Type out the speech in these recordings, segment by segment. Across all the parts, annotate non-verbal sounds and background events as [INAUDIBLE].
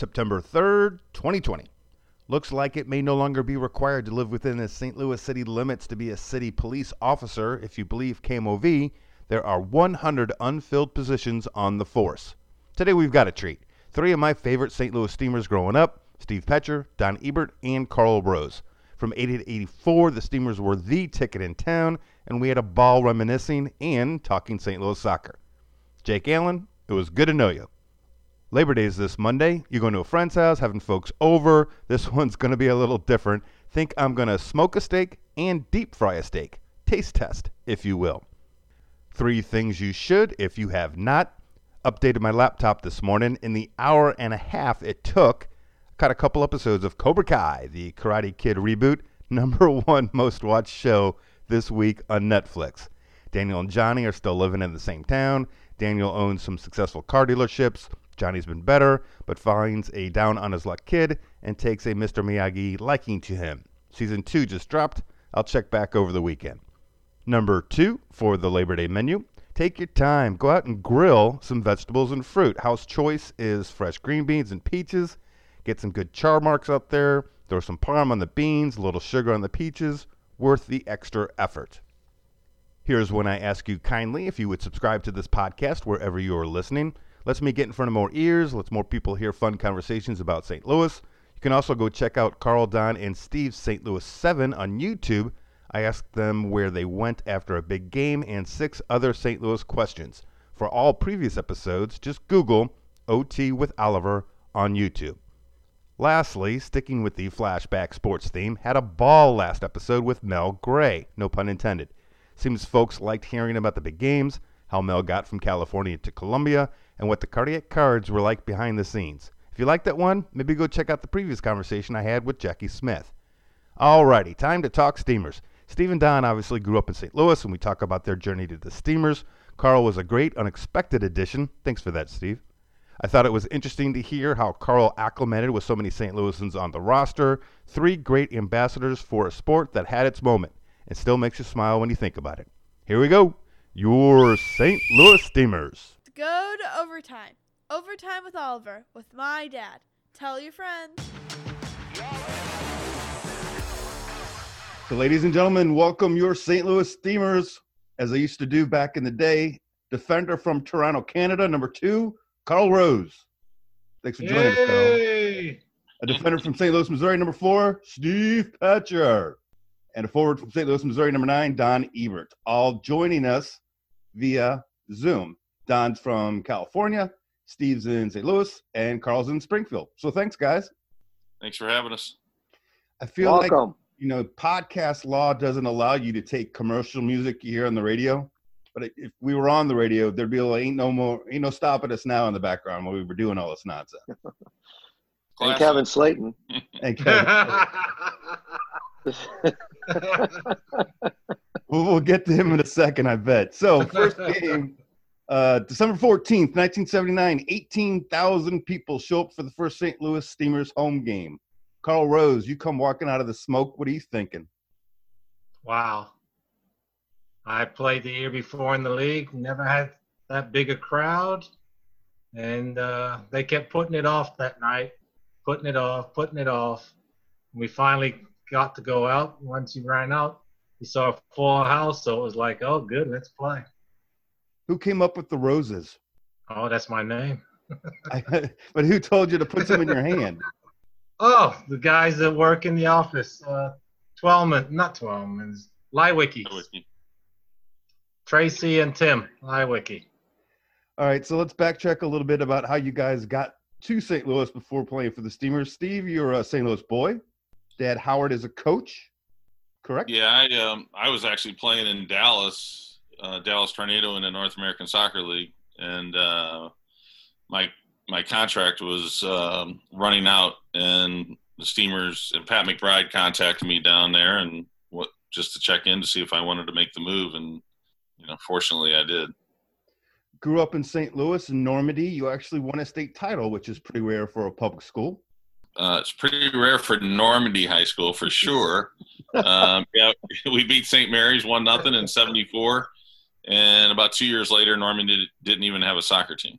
September 3rd, 2020. Looks like it may no longer be required to live within the St. Louis city limits to be a city police officer. If you believe KMOV, there are 100 unfilled positions on the force. Today we've got a treat. Three of my favorite St. Louis Steamers growing up Steve Pecher, Don Ebert, and Carl Rose. From 80 to 84, the Steamers were the ticket in town, and we had a ball reminiscing and talking St. Louis soccer. Jake Allen, it was good to know you. Labor Day is this Monday. You're going to a friend's house, having folks over. This [LAUGHS] one's going to be a little different. Think I'm going to smoke a steak and deep fry a steak. Taste test, if you will. Three things you should if you have not. Updated my laptop this morning. In the hour and a half it took, caught a couple episodes of Cobra Kai, the Karate Kid reboot, [LAUGHS] number one most watched show this week on Netflix. Daniel and Johnny are still living in the same town. Daniel owns some successful car dealerships. Johnny's been better, but finds a down on his luck kid and takes a Mr. Miyagi liking to him. Season 2 just dropped. I'll check back over the weekend. Number 2 for the Labor Day menu. Take your time. Go out and grill some vegetables and fruit. House choice is fresh green beans and peaches. Get some good char marks up there. Throw some parm on the beans, a little sugar on the peaches. Worth the extra effort. Here's when I ask you kindly if you would subscribe to this podcast wherever you are listening. Let's me get in front of more ears. Let's more people hear fun conversations about St. Louis. You can also go check out Carl, Don, and Steve's St. Louis 7 on YouTube. I asked them where they went after a big game and six other St. Louis questions. For all previous episodes, just Google OT with Oliver on YouTube. Lastly, sticking with the flashback sports theme, had a ball last episode with Mel Gray, no pun intended. Seems folks liked hearing about the big games, how Mel got from California to Columbia, and what the cardiac cards were like behind the scenes. If you like that one, maybe go check out the previous conversation I had with Jackie Smith. Alrighty, time to talk Steamers. Steve and Don obviously grew up in St. Louis, and we talk about their journey to the Steamers. Carl was a great, unexpected addition. Thanks for that, Steve. I thought it was interesting to hear how Carl acclimated with so many St. Louisans on the roster. Three great ambassadors for a sport that had its moment. and still makes you smile when you think about it. Here we go. Your St. Louis Steamers. Go to overtime. Overtime with Oliver with my dad. Tell your friends. So, ladies and gentlemen, welcome your St. Louis Steamers, as I used to do back in the day. Defender from Toronto, Canada, number two, Carl Rose. Thanks for joining us, Carl. A defender from St. Louis, Missouri, number four, Steve Pecher. And a forward from St. Louis, Missouri, number nine, Don Ebert. All joining us via Zoom. Don's from California, Steve's in St. Louis, and Carl's in Springfield. So thanks, guys. Thanks for having us. I feel like you know, podcast law doesn't allow you to take commercial music you hear on the radio. But if we were on the radio, there'd be like, ain't no more, ain't no stopping us now in the background while we were doing all this nonsense. [LAUGHS] [LAUGHS] And Kevin Slayton. And Kevin, we'll, we'll get to him in a second, I bet. So first [LAUGHS] game, uh, December 14th, 1979, 18,000 people show up for the first St. Louis Steamers home game. Carl Rose, you come walking out of the smoke. What are you thinking? wow. I played the year before in the league, never had that big a crowd. And uh, they kept putting it off that night, putting it off, putting it off. And We finally got to go out. Once you ran out, we saw a full house. So it was like, oh, good, let's play. Who came up with the roses? Oh, that's my name. I, [LAUGHS] but who told you to put some in your [LAUGHS] hand? Oh, the guys that work in the office. Uh, Twellman, not Twellman's, Leiweke. Tracy and Tim, Leiweke. All right, so let's backtrack a little bit about how you guys got to St. Louis before playing for the Steamers. Steve, you're a St. Louis boy. Dad Howard is a coach, correct? Yeah, I um, I was actually playing in Dallas, uh, Dallas Tornado in the North American Soccer League, and uh, my my contract was um, running out, and the Steamers and Pat McBride contacted me down there, and what just to check in to see if I wanted to make the move, and you know, fortunately, I did. Grew up in St. Louis and Normandy. You actually won a state title, which is pretty rare for a public school. Uh, it's pretty rare for Normandy High School for sure. [LAUGHS] um, yeah, we beat St. Mary's one nothing in '74, and about two years later, Normandy didn't even have a soccer team.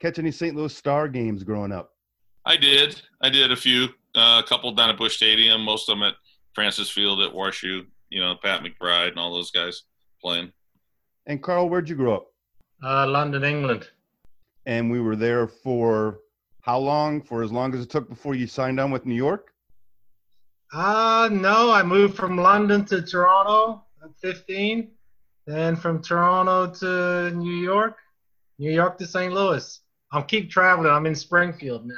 Catch any St. Louis Star games growing up? I did. I did a few. Uh, a couple down at Busch Stadium. Most of them at Francis Field at WashU. You know, Pat McBride and all those guys playing. And Carl, where'd you grow up? Uh, London, England. And we were there for how long? For as long as it took before you signed on with New York? Uh, no, I moved from London to Toronto at 15. Then from Toronto to New York, New York to St. Louis. I'm keep traveling. I'm in Springfield now.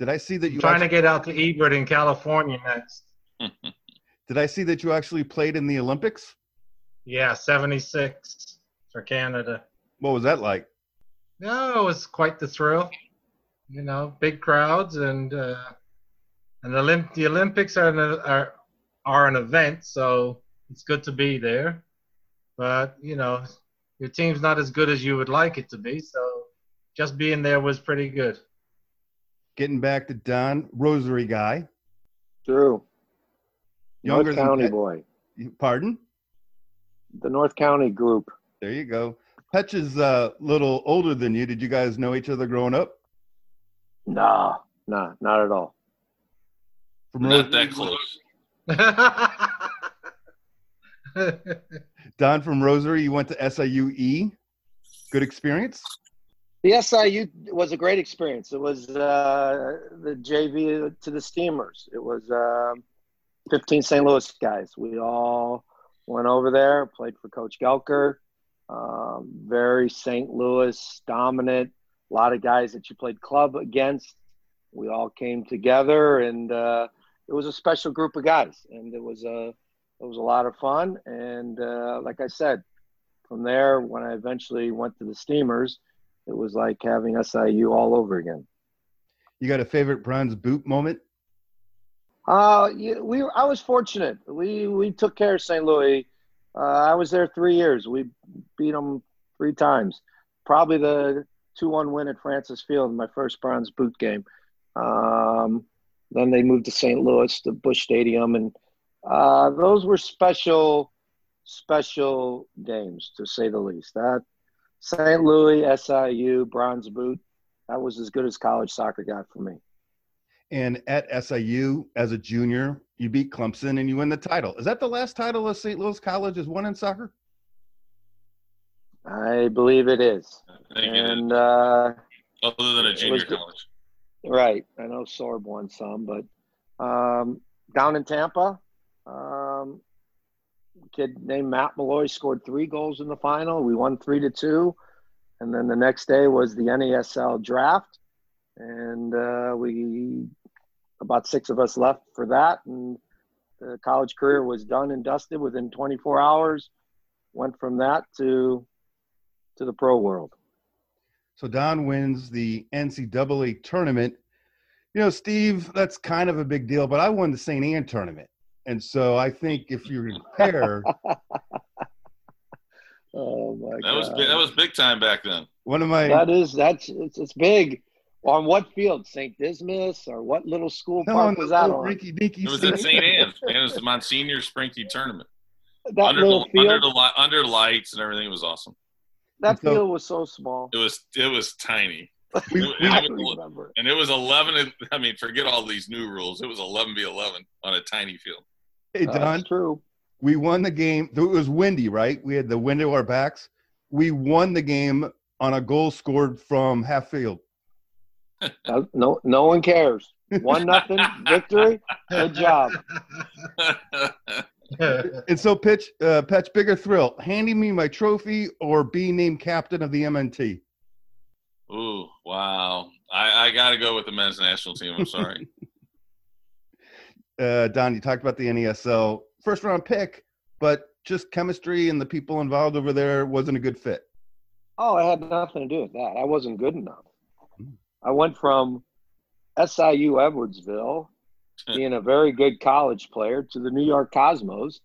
Did I see that you I'm trying actually, to get out to Ebert in California next. [LAUGHS] did I see that you actually played in the Olympics? Yeah, 76 for Canada. What was that like? No, it was quite the thrill. You know, big crowds and uh, and the, Olymp- the Olympics are an, are are an event, so it's good to be there. But you know, your team's not as good as you would like it to be, so just being there was pretty good. Getting back to Don, Rosary guy. True. Younger North than County Pet- boy. Pardon? The North County group. There you go. Petch is a little older than you. Did you guys know each other growing up? Nah, nah, not at all. From Not Rosary- that close. [LAUGHS] Don from Rosary, you went to SIUE. Good experience? The SIU was a great experience. It was uh, the JV to the Steamers. It was um 15 St. Louis guys. We all went over there, played for Coach Guelker. Um, very St. Louis dominant. A lot of guys that you played club against. We all came together, and uh, it was a special group of guys, and it was a it was a lot of fun. And uh, like I said, from there, when I eventually went to the Steamers, it was like having SIU all over again. You got a favorite bronze boot moment? Uh, we I was fortunate. We we took care of St. Louis. Uh, I was there three years. We beat them three times. Probably the two-one win at Francis Field, my first bronze boot game. Um, then they moved to St. Louis, to Busch Stadium, and uh, those were special, special games to say the least. That St. Louis, SIU, bronze boot. That was as good as college soccer got for me. And at SIU, as a junior, you beat Clemson and you win the title. Is that the last title a St. Louis College has won in soccer? I believe it is. I it is. And uh, Other than a junior was college. right, I know Sorb won some, but um, down in Tampa, um, kid named Matt Malloy scored three goals in the final. We won three to two, and then the next day was the NASL draft, and uh, we about six of us left for that, and the college career was done and dusted within 24 hours. Went from that to to the pro world. So Don wins the NCAA tournament. You know, Steve, that's kind of a big deal, but I won the St. Anne tournament. And so I think if you're compare, [LAUGHS] Oh my That god! was big, that was big time back then. one of my That is that's it's, it's big. On what field? St. Dismas or what little school no, park was that on? rinky dinky It was at St. Anne's. Man, it was the Monsignor Sprinky tournament. That under little the, field. under the under lights and everything. It was awesome. that So- field was so small. It was it was tiny. [LAUGHS] We- It- we- I it was- remember. and it was 11 i mean forget all these new rules it was 11 v 11 on a tiny field Hey, Don, That's true. we won the game. It was windy, right? We had the wind at our backs. We won the game on a goal scored from half field. Uh, No, no one cares. One nothing [LAUGHS] victory. Good job. And so, pitch, uh, Patch, bigger thrill: handing me my trophy or being named captain of the MNT. Ooh, wow. I, I got to go with the men's national team. I'm sorry. [LAUGHS] Uh, Don, you talked about the NASL first round pick, but just chemistry and the people involved over there wasn't a good fit. Oh, it had nothing to do with that. I wasn't good enough. Hmm. I went from SIU Edwardsville, being a very good college player, to the New York Cosmos,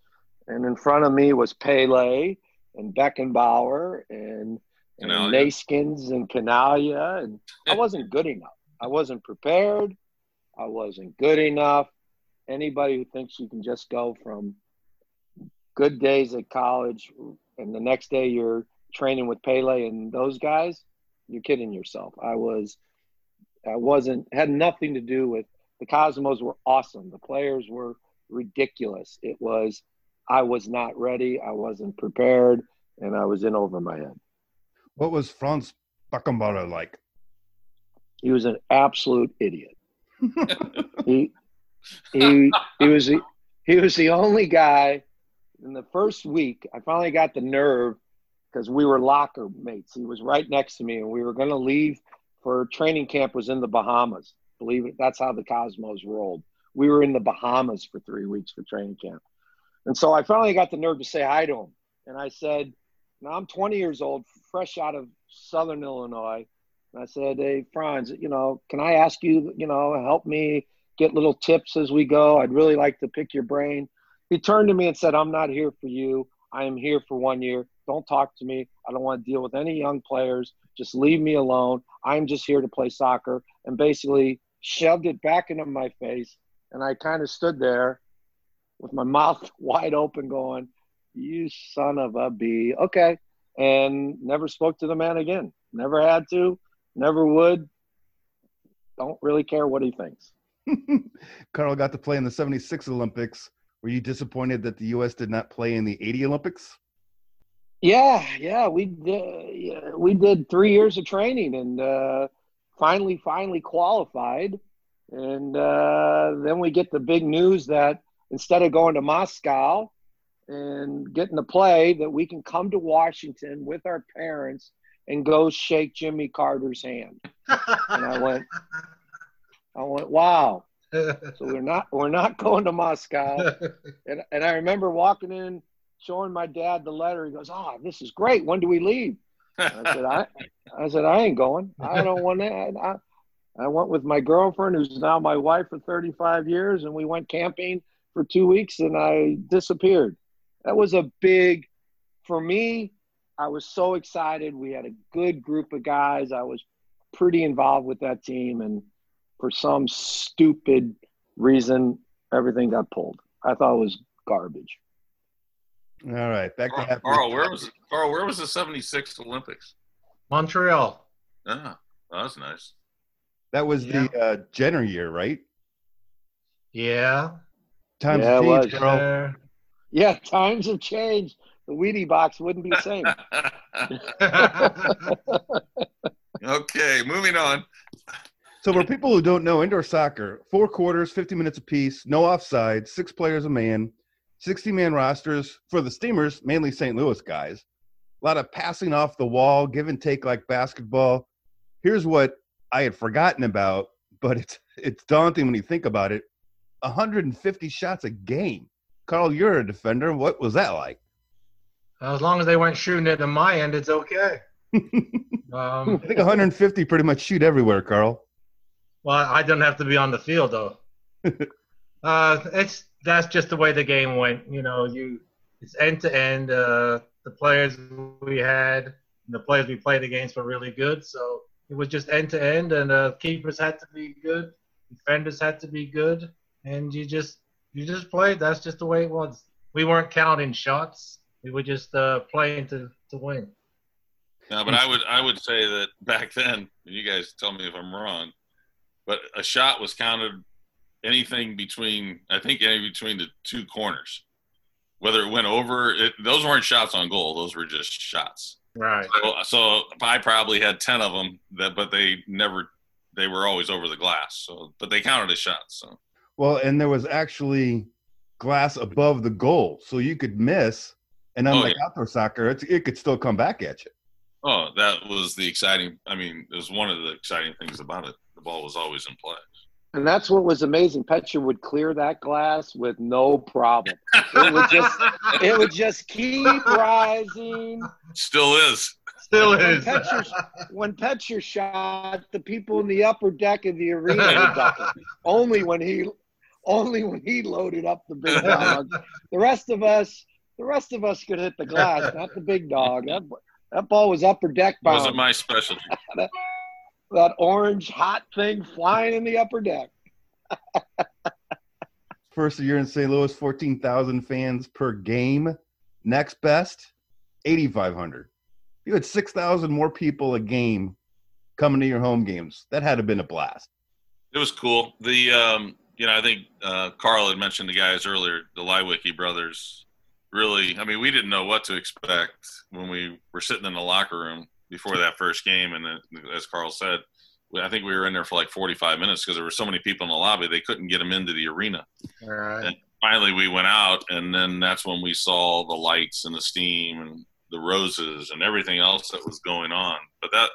and in front of me was Pele and Beckenbauer and, and Chinaglia. Neeskens and Chinaglia, and I [LAUGHS] wasn't good enough. I wasn't prepared. I wasn't good enough. Anybody who thinks you can just go from good days at college and the next day you're training with Pele and those guys, you're kidding yourself. I was I wasn't had nothing to do with the Cosmos were awesome. The players were ridiculous. It was I was not ready. I wasn't prepared, and I was in over my head. What was Franz Beckenbauer like? He was an absolute idiot. [LAUGHS] he he he was the, he was the only guy in the first week. I finally got the nerve because we were locker mates. He was right next to me, and we were going to leave for training camp. Was in the Bahamas. Believe it, that's how the Cosmos rolled. We were in the Bahamas for three weeks for training camp, and so I finally got the nerve to say hi to him. And I said, "Now I'm 20 years old, fresh out of Southern Illinois." And I said, "Hey, Franz, you know, can I ask you, you know, help me get little tips as we go? I'd really like to pick your brain." He turned to me and said, "I'm not here for you. I am here for one year. Don't talk to me. I don't want to deal with any young players. Just leave me alone. I'm just here to play soccer." And basically shoved it back into my face, and I kind of stood there with my [LAUGHS] mouth wide open, going, "You son of a b." Okay, and never spoke to the man again. Never had to never would. Don't really care what he thinks. [LAUGHS] Carl got to play in the 76 Olympics. Were you disappointed that the U.S. did not play in the 80 Olympics? Yeah, yeah, we did. We did three years of training and uh, finally, finally qualified. And uh, then we get the big news that instead of going to Moscow and getting to play, that we can come to Washington with our parents and go shake Jimmy Carter's hand. and I went, I went, wow. [LAUGHS] So we're not we're not going to Moscow. [LAUGHS] And and I remember walking in, showing my dad the letter. He goes, "Oh, this is great. When do we leave?" I said, "I I said I ain't going. I don't want to." I, I went with my girlfriend, who's now my wife for 35 years, and we went camping for two weeks, and I disappeared. That was a big, for me, I was so excited. We had a good group of guys. I was pretty involved with that team, and for some stupid reason, everything got pulled. I thought it was garbage. All right, back to Carl, happy. Carl, where was Carl? Where was the '76 Olympics? Montreal. Ah, that was nice. That was Yeah. the uh, Jenner year, right? Yeah. Times Yeah, have changed, was. Carl. Yeah, times have changed. The Wheatie box wouldn't be the same. [LAUGHS] [LAUGHS] [LAUGHS] okay, moving on. So, for people who don't know, indoor soccer, four quarters, 50 minutes apiece, no offside, six players a man, 60 man rosters for the Steamers, mainly St. Louis guys. A lot of passing off the wall, give and take like basketball. Here's what I had forgotten about, but it's it's daunting when you think about it. 150 shots a game. Carl, you're a defender. What was that like? as long as they weren't shooting it in my end, it's okay. [LAUGHS] Um, I think 150 pretty much shoot everywhere, Carl. Well, I don't have to be on the field though. [LAUGHS] uh, it's that's just the way the game went. You know, you it's end to end. Uh, the players we had, and the players we played against were really good. So it was just end to end, and uh, keepers had to be good, defenders had to be good, and you just you just played. That's just the way it was. We weren't counting shots. We were just uh, playing to, to win. No, but I would I would say that back then, you guys tell me if I'm wrong, but a shot was counted anything between I think any between the two corners. Whether it went over, it, those weren't shots on goal; those were just shots. Right. So, so I probably had ten of them that, but they never, they were always over the glass. So, but they counted as shots. So, Well, and there was actually glass above the goal, so you could miss. And Oh, unlike outdoor soccer, it's, it could still come back at you. oh, that was the exciting. I mean, it was one of the exciting things about it. The ball was always in play. And that's what was amazing. Pecher would clear that glass with no problem. It would just it would just keep rising. Still is. Still When is. Pecher, when Pecher shot, the people in the upper deck of the arena were ducking. [LAUGHS] Only when he only when he loaded up the big dog. The rest of us the rest of us could hit the glass, not the big dog. That that ball was upper deck bound. Wasn't my specialty. [LAUGHS] that orange hot thing flying in the upper deck. [LAUGHS] First year in St. Louis, 14,000 fans per game. Next best, 8,500. You had 6,000 more people a game coming to your home games. That had to have been a blast. It was cool. The um, you know, I think uh, Carl had mentioned the guys earlier, the Leiweke brothers. Really, I mean, we didn't know what to expect when we were sitting in the locker room before that first game, and then, as Carl said, I think we were in there for like 45 minutes because there were so many people in the lobby they couldn't get them into the arena. All right. And finally, we went out, and then that's when we saw the lights and the steam and the roses and everything else that was going on. But that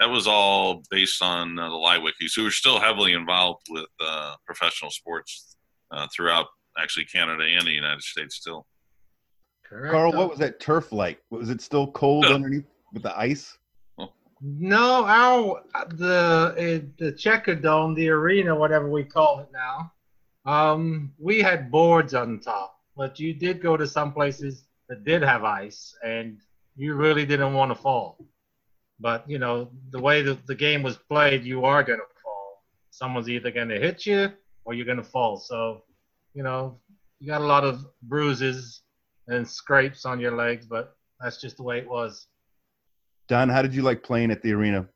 that was all based on uh, the Leiwekes, who are still heavily involved with uh, professional sports uh, throughout actually Canada and the United States still. Correct. Carl, what was that turf like? Was it still cold Yeah. underneath with the ice? No, our the the Checker Dome, the arena, whatever we call it now. Um, we had boards on top, but you did go to some places that did have ice, and you really didn't want to fall. But you know, the way that the game was played, you are gonna fall. Someone's either gonna hit you or you're gonna fall. So, you know, you got a lot of bruises and scrapes on your legs, but that's just the way it was. Don, how did you like playing at the arena?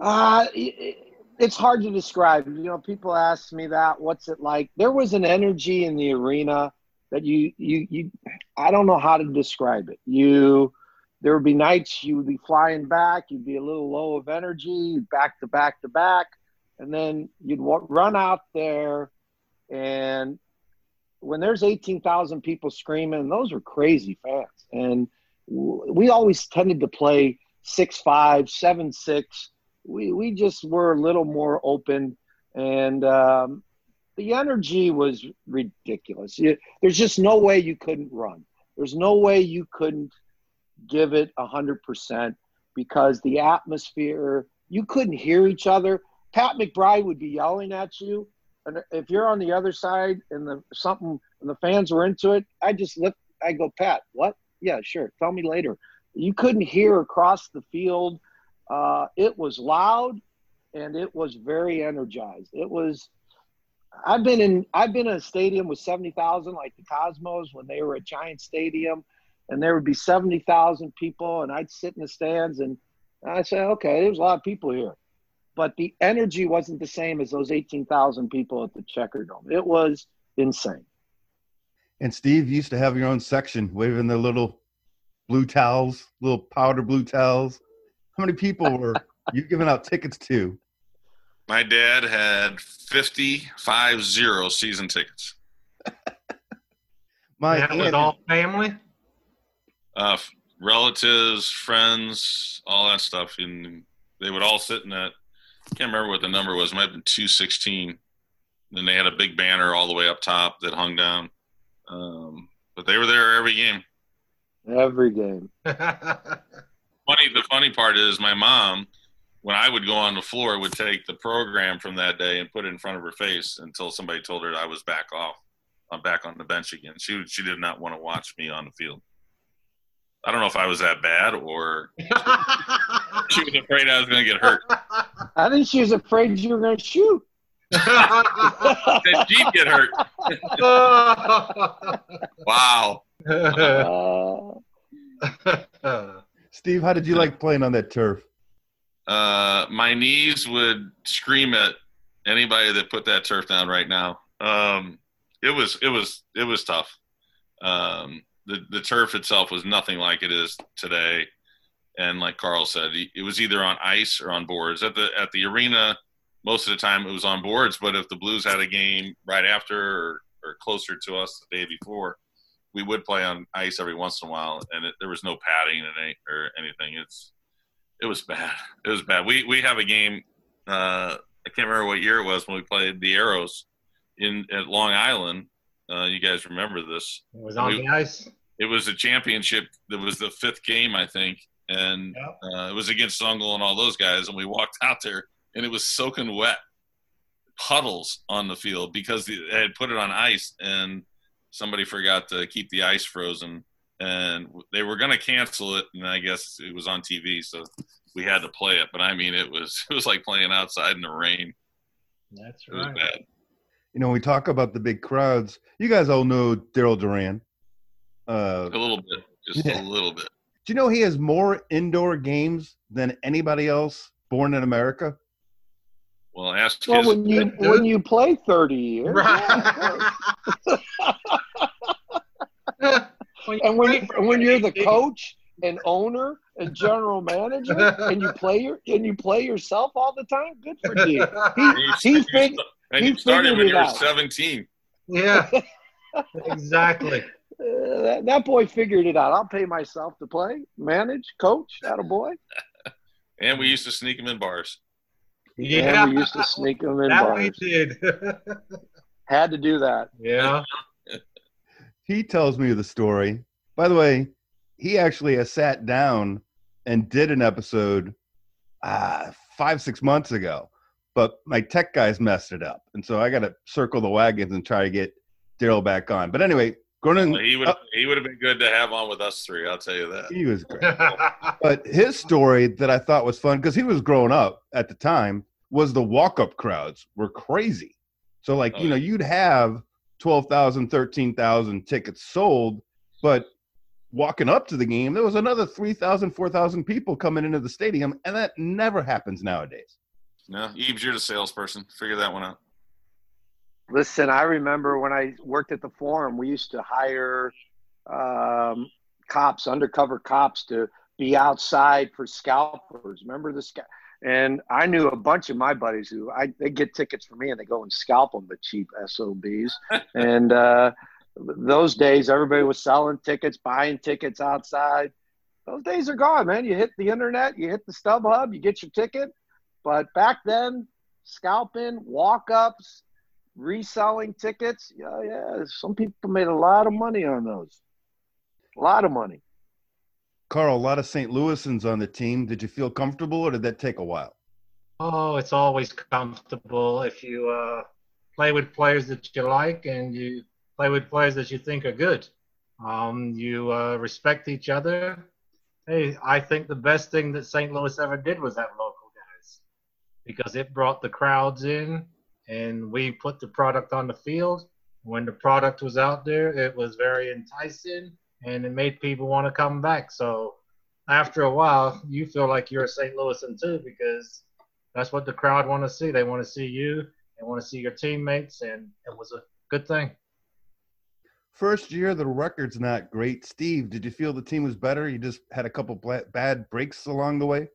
Uh, i- i- it's hard to describe. You know, people ask me that. What's it like? There was an energy in the arena that you, you, you. I don't know how to describe it. You, there would be nights you would be flying back. You'd be a little low of energy, back to back to back, and then you'd run out there, and when there's eighteen thousand people screaming, those are crazy fans, and we always tended to play six five, seven six. We we just were a little more open and um, the energy was ridiculous. You, there's just no way you couldn't run. There's no way you couldn't give it a 100% because the atmosphere you couldn't hear each other. Pat mcbride would be yelling at you. And if you're on the other side and the something and the fans were into it i just lift i go pat what yeah sure tell me later you couldn't hear across the field uh, it was loud and it was very energized. It was. I've been in. I've been in a stadium with seventy thousand, like the Cosmos, when they were a Giant Stadium, and there would be seventy thousand people, and I'd sit in the stands, and I say, okay, there's a lot of people here, but the energy wasn't the same as those eighteen thousand people at the Checker Dome. It was insane. And Steve, you used to have your own section, waving their little blue towels, little powder blue towels. How many people [LAUGHS] were you giving out tickets to? My dad had 50, five zero season tickets. [LAUGHS] My that was all family. Uh, relatives, friends, all that stuff. And they would all sit in that. I can't remember what the number was. It might have been 216. Then they had a big banner all the way up top that hung down. Um, but they were there every game. Every game. [LAUGHS] funny the funny part is my mom when i would go on the floor would take the program from that day and put it in front of her face until somebody told her i was back off i'm back on the bench again she she did not want to watch me on the field i don't know if i was that bad or [LAUGHS] she was afraid i was going to get hurt I think she was afraid you were going to shoot. That she'd get hurt [LAUGHS] wow Uh, Steve, how did you like playing on that turf? uh, my knees would scream at anybody that put that turf down right now. Um, it was it was it was tough. Um, the the turf itself was nothing like it is today, and like Carl said, it was either on ice or on boards. At the at the arena, most of the time it was on boards. But if the Blues had a game right after or, or closer to us the day before, we would play on ice every once in a while, and it, there was no padding and any, or anything. It's it was bad. [LAUGHS] It was bad. We we have a game. Uh, I can't remember what year it was when we played the Arrows in at Long Island. Uh, you guys remember this? It was on the ice. It was a championship. That was the fifth game, I think, and Yep. uh, it was against Zungul and all those guys. And we walked [LAUGHS] out there, and it was soaking wet, puddles on the field because they had put it on ice, and somebody forgot to keep the ice frozen, and they were going to cancel it. And I guess it was on TV, so we had to play it. But I mean, it was [LAUGHS] it was like playing outside in the rain. That's It was right. bad. You know, we talk about the big crowds. You guys all know Daryl Doran. Uh, A little bit, just Yeah. a little bit. do you know he has more indoor games than anybody else born in America? Well, ask Well, his. when you dude. when you play thirty years, Right. [LAUGHS] and when and when you're the coach and owner and general manager, and you play your and you play yourself all the time, good for you. and [LAUGHS] you, He fig- and he you started when it you were out. 17. yeah, [LAUGHS] exactly. Uh, that, that boy figured it out. I'll pay myself to play, manage, coach. That a boy. And we used to sneak him in bars. Yeah, And we used to sneak them in that we did. [LAUGHS] Had to do that. yeah. He tells me the story. By the way, he actually has sat down and did an episode uh, five, six months ago, but my tech guys messed it up. And so I got to circle the wagons and try to get Daryl back on. But anyway, going Well, he would uh, he would have been good to have on with us three. I'll tell you that. he was great. [LAUGHS] But his story that I thought was fun because he was growing up at the time was the walk up crowds were crazy. So, like, Oh, you know, yeah. you'd have 12,000, 13,000 tickets sold, but walking up to the game, there was another 3,000, 4,000 people coming into the stadium. And that never happens nowadays. No, Eves, you're the salesperson. Figure that one out. Listen, I remember when I worked at the forum, we used to hire um, cops, undercover cops, to be outside for scalpers. Remember the sca- And I knew a bunch of my buddies who I they get tickets for me and they go and scalp them, the cheap SOBs. [LAUGHS] and uh, those days, everybody was selling tickets, buying tickets outside. Those days are gone, man. You hit the internet, you hit the StubHub, you get your ticket. But back then, scalping, walk ups, reselling tickets. Yeah, yeah. Some people made a lot of money on those. A lot of money. Carl, a lot of St. Louisans on the team. Did you feel comfortable or did that take a while? Oh, it's always comfortable if you uh, play with players that you like and you play with players that you think are good. Um, you uh, respect each other. Hey, I think the best thing that St. Louis ever did was have local guys because it brought the crowds in and we put the product on the field. When the product was out there, it was very enticing and it made people want to come back. So after a while, you feel like you're a St. Louisan too because that's what the crowd want to see. They want to see you. They want to see your teammates, and it was a good thing. First year, the record's not great. Steve, did you feel the team was better? You just had a couple bad breaks along the way?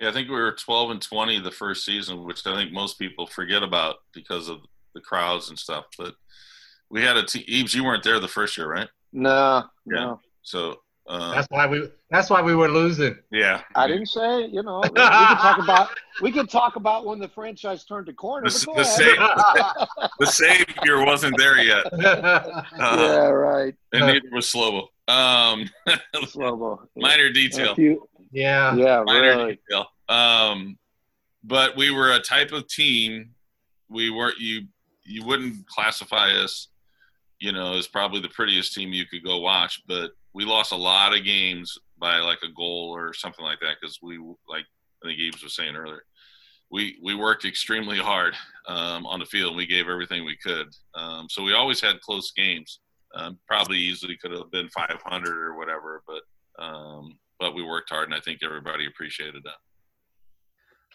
Yeah, I think we were 12 and 20 the first season, which I think most people forget about because of the crowds and stuff. But we had a team. Eves, you weren't there the first year, right? No, no. So uh, That's why we. That's why we were losing. yeah, I didn't say, you know, we could talk [LAUGHS] about we could talk about when the franchise turned a corner. The- the ahead. same- [LAUGHS] the savior wasn't there yet, [LAUGHS] uh, yeah, right. and neither was Slobo. Um, Slobo. minor detail. few- yeah. yeah, minor really. detail. Um, but we were a type of team. We weren't you. You wouldn't classify us, you know, as probably the prettiest team you could go watch. But we lost a lot of games by like a goal or something like that because we like I think Eves was saying earlier. We we worked extremely hard um, on the field. We gave everything we could. Um, so we always had close games. Um, probably easily could have been 500 or whatever, but um, but we worked hard, and I think everybody appreciated that.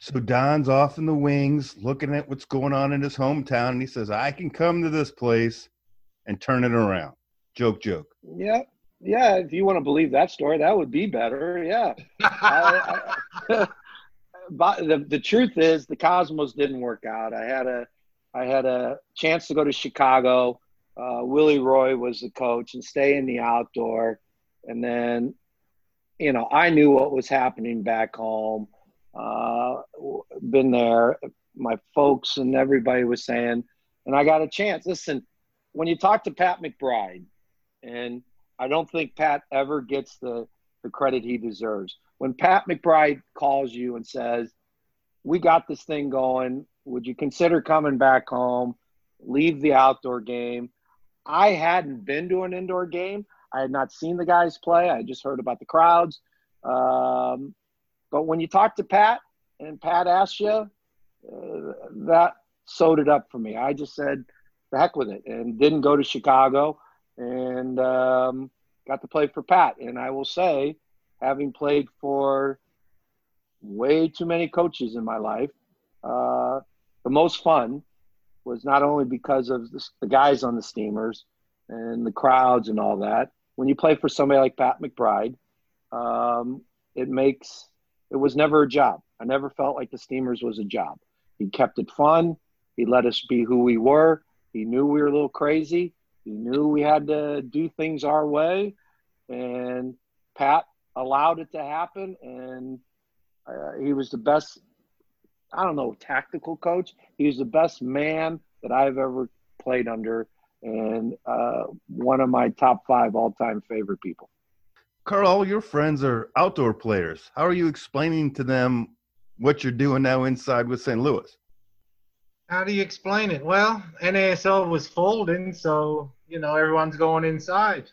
So Don's off in the wings looking at what's going on in his hometown, and he says, I can come to this place and turn it around. Joke, joke. Yeah, yeah. If you want to believe that story, that would be better. Yeah. [LAUGHS] I, I, [LAUGHS] but the the truth is, the Cosmos didn't work out. I had a I had a chance to go to Chicago. Uh, Willie Roy was the coach and stay in the outdoor, and then, you know, I knew what was happening back home. Uh, been there. My folks and everybody was saying, and I got a chance. Listen, when you talk to Pat McBride, and I don't think Pat ever gets the the credit he deserves. When Pat McBride calls you and says, "We got this thing going. Would you consider coming back home? Leave the outdoor game." I hadn't been to an indoor game. I had not seen the guys play. I just heard about the crowds. Um, but when you talk to Pat and Pat asks you, uh, that sewed it up for me. I just said, "The heck with it," and didn't go to Chicago and um, got to play for Pat. And I will say, having played for way too many coaches in my life. Uh, the most fun was not only because of the, the guys on the steamers and the crowds and all that. When you play for somebody like Pat McBride, um, it makes it was never a job. I never felt like the steamers was a job. He kept it fun. He let us be who we were. He knew we were a little crazy. He knew we had to do things our way, and Pat allowed it to happen. And uh, he was the best. I don't know tactical coach. He was the best man that I've ever played under, and uh, one of my top five all-time favorite people. Carl, all your friends are outdoor players. How are you explaining to them what you're doing now inside with St. Louis? How do you explain it? Well, NASL was folding, so you know everyone's going inside,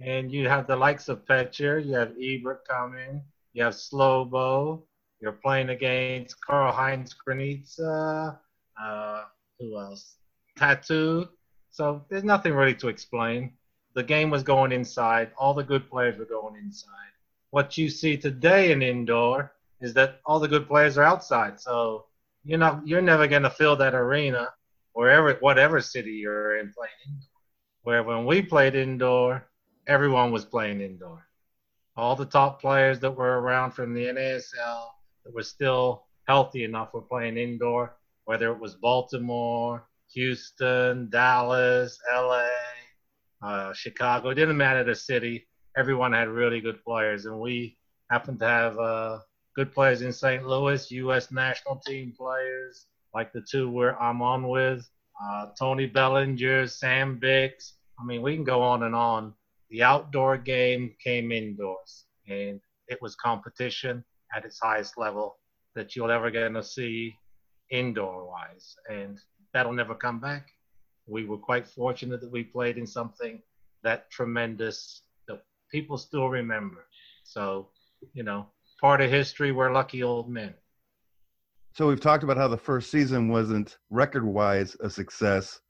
and you have the likes of Pecher, you have Ebert coming, you have Slobo, you're playing against Karl Heinz Granitza, uh, who else? Tatu. So there's nothing really to explain. The game was going inside. All the good players were going inside. What you see today in indoor is that all the good players are outside. So you're not you're never gonna fill that arena wherever whatever city you're in playing indoor. Where when we played indoor, everyone was playing indoor. All the top players that were around from the NASL that were still healthy enough were playing indoor, whether it was Baltimore, Houston, Dallas, LA, uh, Chicago. It didn't matter the city. Everyone had really good players, and we happened to have uh, good players in St. Louis, U.S. national team players, like the two where I'm on with, uh, Tony Bellinger, Sam Bix. I mean, we can go on and on. The outdoor game came indoors, and it was competition at its highest level that you'll ever get to see indoor wise. And that'll never come back. We were quite fortunate that we played in something that tremendous that people still remember. So, you know, part of history, we're lucky old men. So we've talked about how the first season wasn't record-wise a success.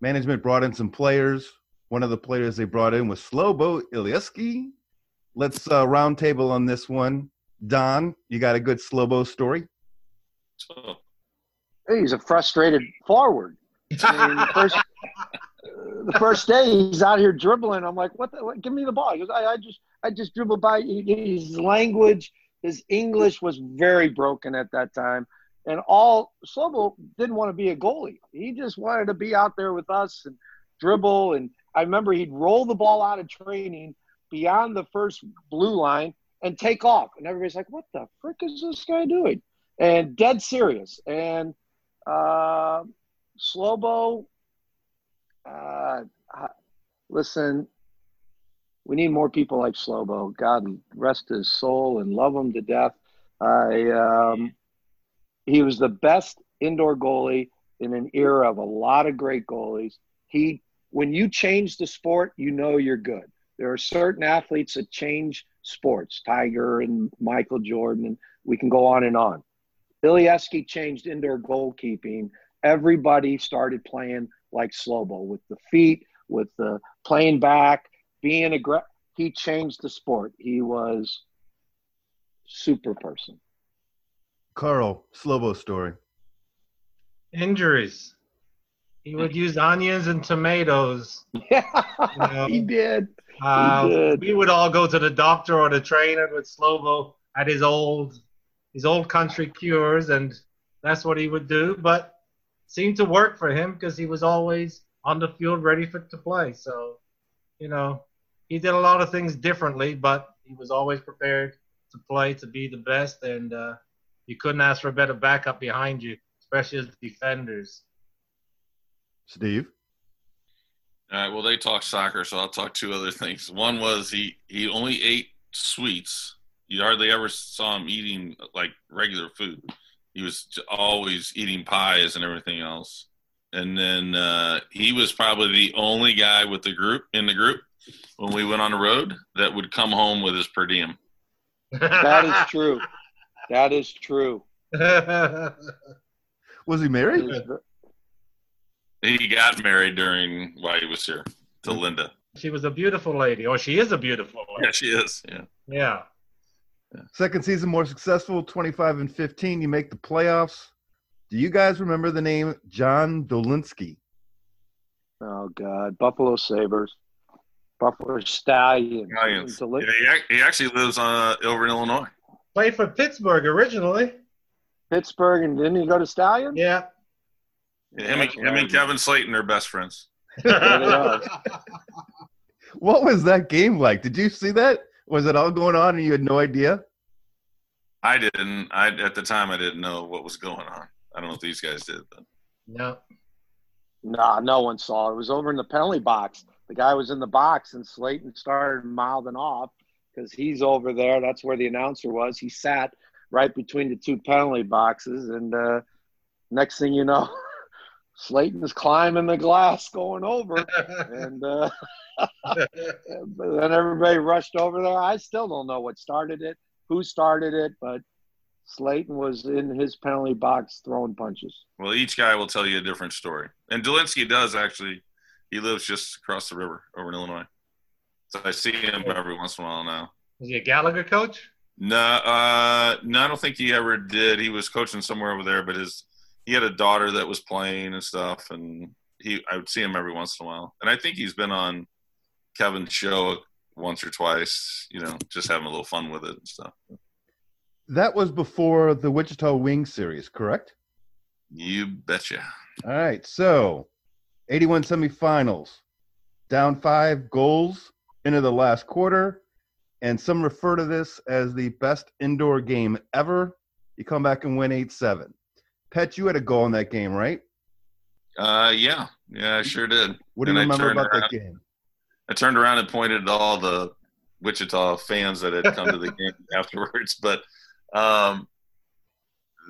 Management brought in some players. One of the players they brought in was Slobo Ilijevski. Let's uh, roundtable on this one. Don, you got a good Slobo story? So, Hey, he's a frustrated forward. [LAUGHS] I mean, the first the first day he's out here dribbling. I'm like, what? The, what give me the ball. He goes, I, I just I just dribbled by. His language, his English was very broken at that time, and all Slobo didn't want to be a goalie. He just wanted to be out there with us and dribble. And I remember he'd roll the ball out of training beyond the first blue line and take off, and everybody's like, what the frick is this guy doing? And dead serious. And uh, Slobo, uh, listen, we need more people like Slobo. God rest his soul and love him to death. I, um, he was the best indoor goalie in an era of a lot of great goalies. He, when you change the sport, you know you're good. There are certain athletes that change sports, Tiger and Michael Jordan, and we can go on and on. Ilijevski changed indoor goalkeeping. Everybody started playing like Slobo with the feet, with the playing back, being aggressive. He changed the sport. He was super person. Carl, Slobo story. Injuries. He would use onions and tomatoes. [LAUGHS] Yeah, know, he did. Uh, did. we would all go to the doctor or the trainer with Slobo at his old his old country cures, and that's what he would do. But seemed to work for him because he was always on the field ready for to play. So, you know, he did a lot of things differently, but he was always prepared to play to be the best, and uh, you couldn't ask for a better backup behind you, especially as defenders. Steve? all right. Well, they talk soccer, so I'll talk two other things. One was he he only ate sweets. You hardly ever saw him eating like regular food. He was always eating pies and everything else. And then uh, he was probably the only guy with the group in the group when we went on the road that would come home with his per diem. That is true. That is true. [LAUGHS] Was he married? He got married during while he was here to Linda. she was a beautiful lady, or she is a beautiful lady. Yeah, she is. Yeah. Yeah. Second season more successful, 25 and 15. You make the playoffs. Do you guys remember the name John Dolinsky? Oh God, Buffalo Sabers, Buffalo Stallions. Stallions. Deli- Yeah, he, he actually lives uh, over in Illinois. Played for Pittsburgh originally. Pittsburgh, and didn't he go to Stallions? Yeah. Yeah, him, and, him and Kevin Slaten are best friends. [LAUGHS] What was that game like? Did you see that? Was it all going on and you had no idea? I didn't. I at the time I didn't know what was going on. I don't know if these guys did, but no. Nah, no one saw it. It was over in the penalty box. The guy was in the box, and Slaten started mouthing off because he's over there. That's where the announcer was. He sat right between the two penalty boxes, and uh, next thing you know, [LAUGHS] Slaten's climbing the glass going over, [LAUGHS] and uh, [LAUGHS] but then everybody rushed over there. I still don't know what started it, who started it, but Slaten was in his penalty box throwing punches. well, each guy will tell you a different story. And Dolinsky does actually. He lives just across the river over in Illinois, so I see him every once in a while now. Is he a Gallagher coach? No, uh, no, I don't think he ever did. He was coaching somewhere over there, but his he had a daughter that was playing and stuff, and he I would see him every once in a while. And I think he's been on Kevin's show once or twice. You know, just having a little fun with it and stuff. That was before the Wichita Wing series, correct? You betcha. All right. So, 81 semifinals, down five goals into the last quarter. And some refer to this as the best indoor game ever. You come back and win 8 7. Pet, you had a goal in that game, right? Uh, yeah, yeah, I sure did. What do you And remember about that game? I turned around and pointed at all the Wichita fans that had come to the [LAUGHS] game afterwards. But um,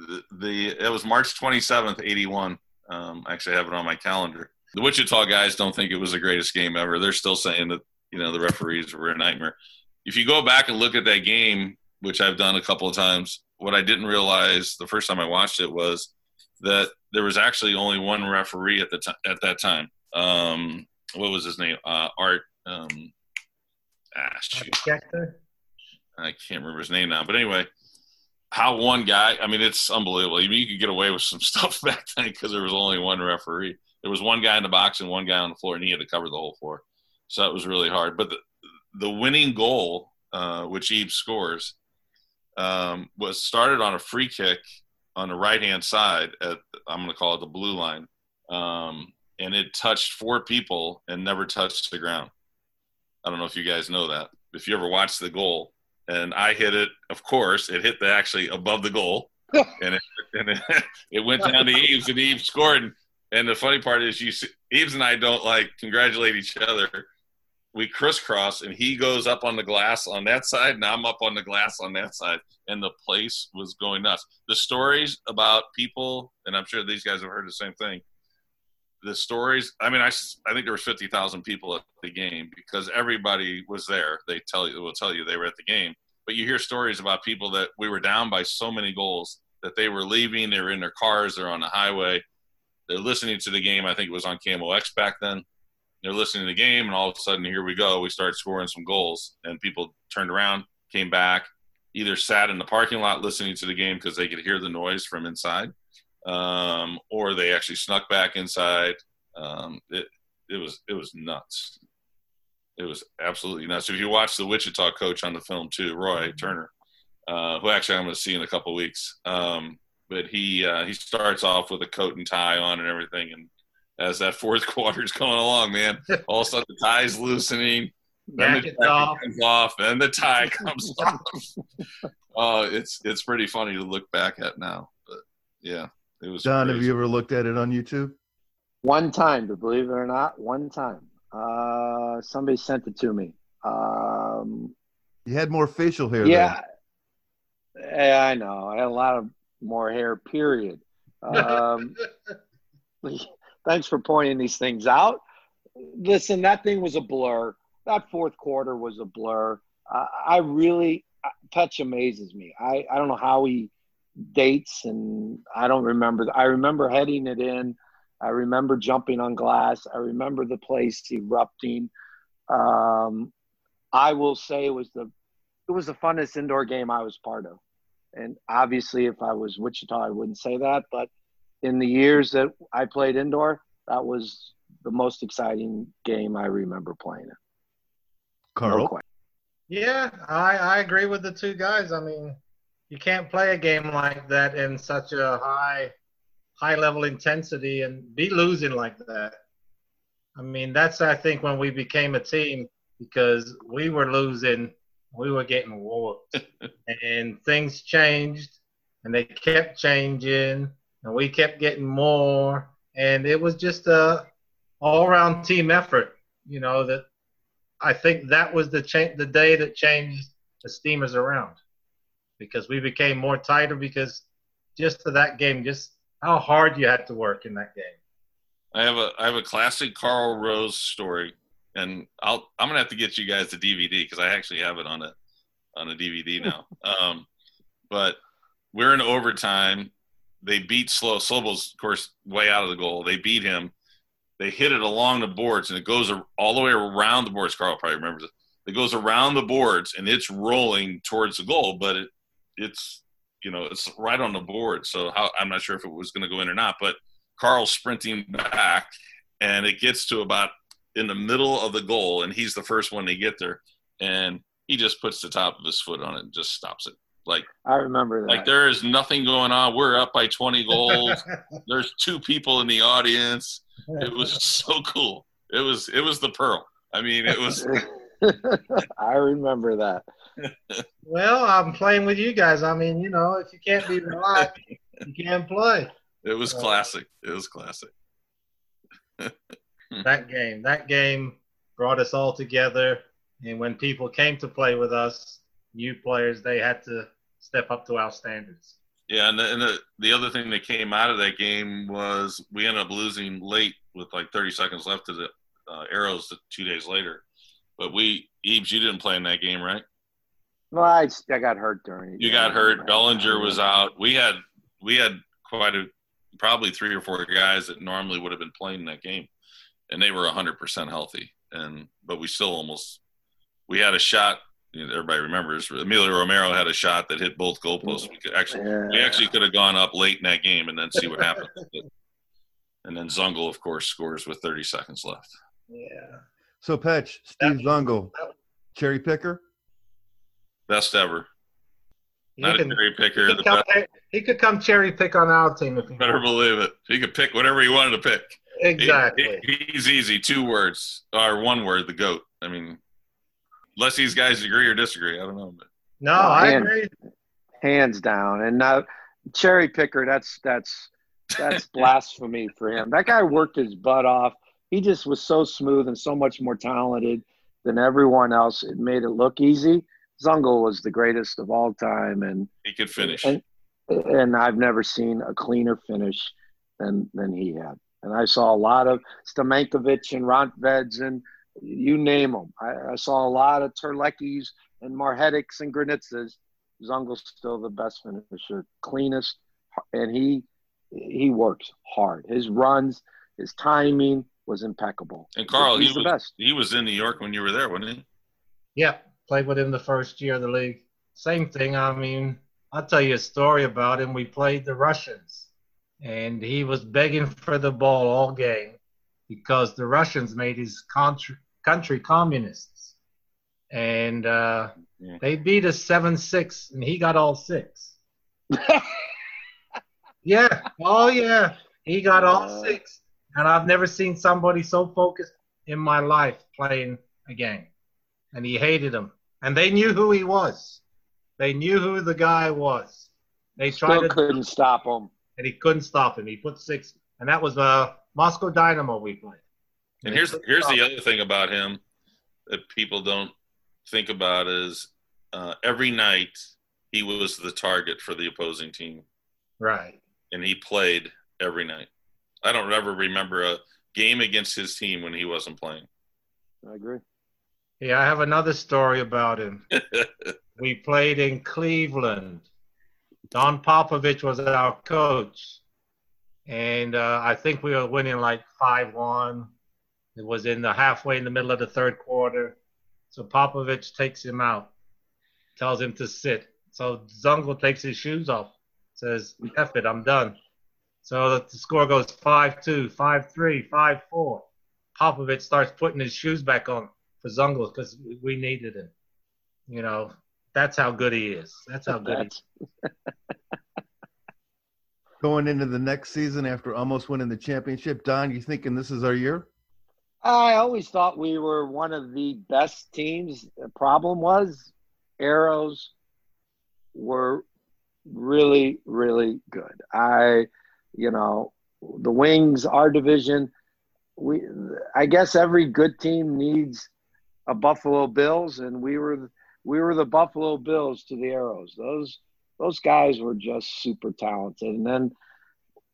the, the it was March 27th, 81. Um, I actually have it on my calendar. The Wichita guys don't think it was the greatest game ever. They're still saying that you know the referees were a nightmare. If you go back and look at that game, which I've done a couple of times, what I didn't realize the first time I watched it was that there was actually only one referee at the time at that time. Um, what was his name? Uh, Art. Um, ah, I can't remember his name now. But anyway, how one guy, I mean, it's unbelievable. I mean, you could get away with some [LAUGHS] stuff back then because there was only one referee. There was one guy in the box and one guy on the floor, and he had to cover the whole floor. So that was really hard. But the, the winning goal, uh, which Eve scores, um, was started on a free kick on the right hand side at, I'm going to call it the blue line. Um, and it touched four people and never touched the ground. I don't know if you guys know that. If you ever watched the goal, and I hit it. Of course, it hit the actually above the goal, [LAUGHS] and it and it, [LAUGHS] it went down to Eves, and Eves scored. And, and the funny part is, you see, Eves and I don't like congratulate each other. We crisscross, and he goes up on the glass on that side, and I'm up on the glass on that side, and the place was going nuts. The stories about people, and I'm sure these guys have heard the same thing. The stories. I mean, I, I think there was fifty thousand people at the game because everybody was there. They tell you will tell you they were at the game. But you hear stories about people that we were down by so many goals that they were leaving. They were in their cars. They're on the highway. They're listening to the game. I think it was on KMOX back then. They're listening to the game, and all of a sudden, here we go. We start scoring some goals, and people turned around, came back, either sat in the parking lot listening to the game because they could hear the noise from inside, um, or they actually snuck back inside. Um, it, it was it was nuts. It was absolutely nuts. If you watch the Wichita coach on the film too, Roy Turner, uh, who actually I'm going to see in a couple weeks, um, but he uh, he starts off with a coat and tie on and everything, and as that fourth [LAUGHS] quarter is going along, man, all of a sudden the tie's loosening, then the Jackets jacket off. comes off, then the tie [LAUGHS] comes off. Oh, [LAUGHS] it's it's pretty funny to look back at now, but yeah, it was. John, have you ever looked at it on YouTube? One time, but believe it or not, one time. Uh, somebody sent it to me. Um, You had more facial hair yeah, yeah, I know. I had a lot of more hair. Period. [LAUGHS] Um, thanks for pointing these things out. Listen, that thing was a blur. That fourth quarter was a blur. Uh, I really, Touch amazes me. I, I don't know how he dates, and I don't remember. I remember heading it in. I remember jumping on glass. I remember the place erupting. Um, I will say it was the it was the funnest indoor game I was part of. And obviously, if I was Wichita, I wouldn't say that. But in the years that I played indoor, that was the most exciting game I remember playing it. Carl. No. Yeah, I, I agree with the two guys. I mean, you can't play a game like that in such a high high level intensity and be losing like that. I mean, that's I think when we became a team because we were losing, we were getting whooped, and things changed, and they kept changing, and we kept getting more, and it was just a all around team effort. You know that I think that was the cha- the day that changed the Steamers around because we became more tighter because just for that game, just how hard you had to work in that game. I have a I have a classic Carl Rose story, and I'll I'm gonna have to get you guys the DVD because I actually have it on a on a DVD now. um, but we're in overtime. They beat Slow. Slobo's of course way out of the goal. They beat him. They hit it along the boards, and it goes all the way around the boards. Carl probably remembers it. It goes around the boards, and it's rolling towards the goal, but it it's you know it's right on the board. So how, I'm not sure if it was going to go in or not, but Carl's sprinting back, and it gets to about in the middle of the goal, and he's the first one to get there, and he just puts the top of his foot on it and just stops it. Like I remember that. like there is nothing going on. We're up by 20 goals. [LAUGHS] There's two people in the audience. It was so cool. It was it was the pearl. I mean, it was [LAUGHS] I remember that. [LAUGHS] Well, I'm playing with you guys. I mean, you know, if you can't be relaxed, you can't play. it was classic. It was classic. That game, that game brought us all together. And when people came to play with us, new players, they had to step up to our standards. Yeah, and the, and the the other thing that came out of that game was we ended up losing late with like 30 seconds left to the uh, Arrows two days later. But we, Eves, you didn't play in that game, right? Well, I, I got hurt during it. You got hurt. Bellinger was out. We had we had quite a probably three or four guys that normally would have been playing that game, and they were hundred percent healthy. And but we still almost we had a shot. You know, everybody remembers Emilio Romero had a shot that hit both goalposts. We could actually we actually could have gone up late in that game and then see what happened. [LAUGHS] But- and then Zungul, of course, scores with 30 seconds left. Yeah. So, Petch, Steve Zungul, cherry picker. Best ever. He, Not a can, cherry he, picker. could The come, best, he could come cherry pick on our team if he better believe it. He could pick whatever he wanted to pick. He- Exactly. he- he's easy. Two words or one word. The goat. I mean, unless these guys agree or disagree, I don't know. But No, I Man. agree. hands down. And now cherry picker, that's that's that's [LAUGHS] blasphemy for him. That guy worked his butt off. He just was so smooth and so much more talented than everyone else. It made it look easy. Zungul was the greatest of all time, and he could finish. And, and I've never seen a cleaner finish than than he had. And I saw a lot of Stamenkovic and Rontveds and you name them. I, I saw a lot of Terleckis and Marhedics and Granitsas. Zungul's still the best finisher, cleanest, and he he works hard. His runs, his timing was impeccable. And Carl, he's he the was best. he was in New York when you were there, wasn't he? Yeah, played with him the first year of the league. Same thing. I mean, I'll tell you a story about him. We played the Russians, and he was begging for the ball all game because the Russians made his country, country communists. And uh, Yeah. they beat us 7 6, and he got all six. [LAUGHS] Yeah. Oh, yeah. He got all six. And I've never seen somebody so focused in my life playing a game. And he hated him. And they knew who he was. They knew who the guy was. They tried Still to, couldn't stop him. And he couldn't stop him. He put six, and that was uh, Moscow Dynamo we played. And he here's couldn't here's the him. other thing about him that people don't think about is uh, every night he was the target for the opposing team, Right. and he played every night. I don't ever remember a game against his team when he wasn't playing. I agree. Yeah, I have another story about him. [LAUGHS] we played in Cleveland. Don Popovic was our coach. And uh, I think we were winning like 5 1. It was in the halfway in the middle of the third quarter. So Popovic takes him out. tells him to sit. So Zungul takes his shoes off, says, F it, I'm done. So the score goes 5 2, 5 3, 5 4. Popovic starts putting his shoes back on for Zungul because we needed him. You know, that's how good he is. That's how good he is. [LAUGHS] Going into the next season after almost winning the championship, Don, you thinking this is our year? I always thought we were one of the best teams. The problem was arrows were really, really good. I, you know, the wings, our division, we, I guess every good team needs a Buffalo Bills, and we were, we were the Buffalo Bills to the arrows. Those, those guys were just super talented. And then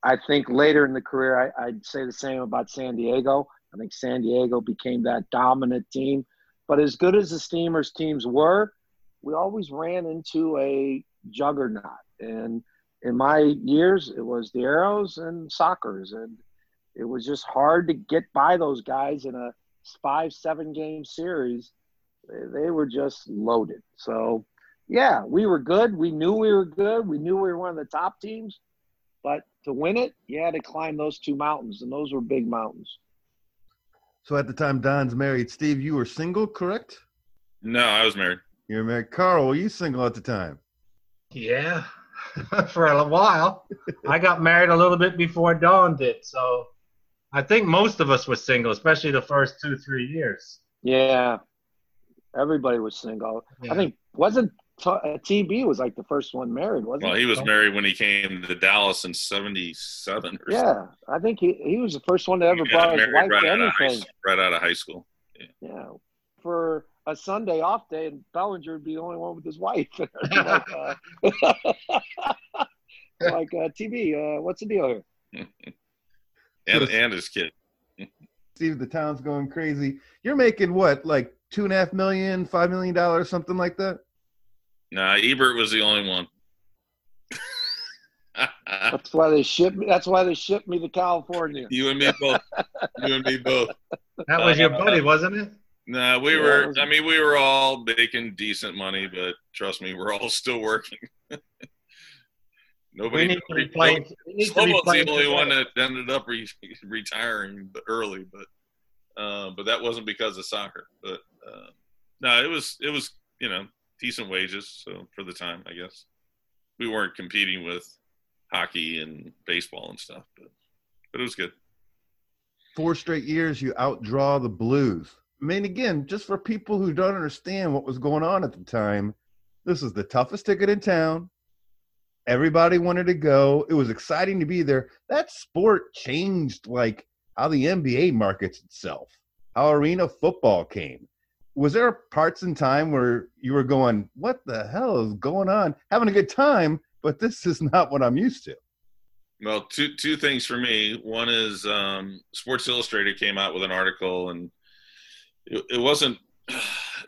I think later in the career, I, I'd say the same about San Diego. I think San Diego became that dominant team. But as good as the Steamers teams were, we always ran into a juggernaut. And in my years, it was the Arrows and Sockers. And it was just hard to get by those guys in a five, seven game series. They were just loaded. So, yeah, we were good. We knew we were good. We knew we were one of the top teams. But to win it, you had to climb those two mountains, and those were big mountains. So at the time Don's married, Steve, you were single, correct? No, I was married. You were married. Carl, were you single at the time? Yeah, [LAUGHS] for a while. I got married a little bit before Don did, so I think most of us were single, especially the first two, three years. Yeah, everybody was single. Yeah. I think wasn't uh, TB was like the first one married, wasn't Well, he? he was married when he came to Dallas in '77 or something. Yeah, I think he, he was the first one to ever He got his wife right to out, of high, anything. right out of high school. Yeah, for a Sunday off day, and Bellinger would be the only one with his wife. [LAUGHS] like, uh, [LAUGHS] [LAUGHS] like uh, TB, uh, what's the deal here? And, and his kid. Steve, the town's going crazy. You're making what, like two and a half million, five million dollars, something like that? Nah, Ebert was the only one. [LAUGHS] That's why they shipped me. That's why they shipped me to California. you and me both. You and me both. That was your Uh, buddy, wasn't it? Nah, we Yeah, were. was- I mean, we were all making decent money, but trust me, we're all still working. [LAUGHS] We Nobody. need to be. We need Slobo's the only one that ended up re- retiring early, but uh, but that wasn't because of soccer. But uh, no, it was it was you know decent wages so for the time, I guess. We weren't competing with hockey and baseball and stuff, but but it was good. Four straight years, you outdraw the Blues. I mean, again, just for people who don't understand what was going on at the time, this is the toughest ticket in town. Everybody wanted to go. It was exciting to be there. That sport changed like how the NBA markets itself, how arena football came. Was there parts in time where you were going, what the hell is going on? Having a good time, but this is not what I'm used to. Well, two two things for me. One is um, Sports Illustrated came out with an article, and it, it wasn't.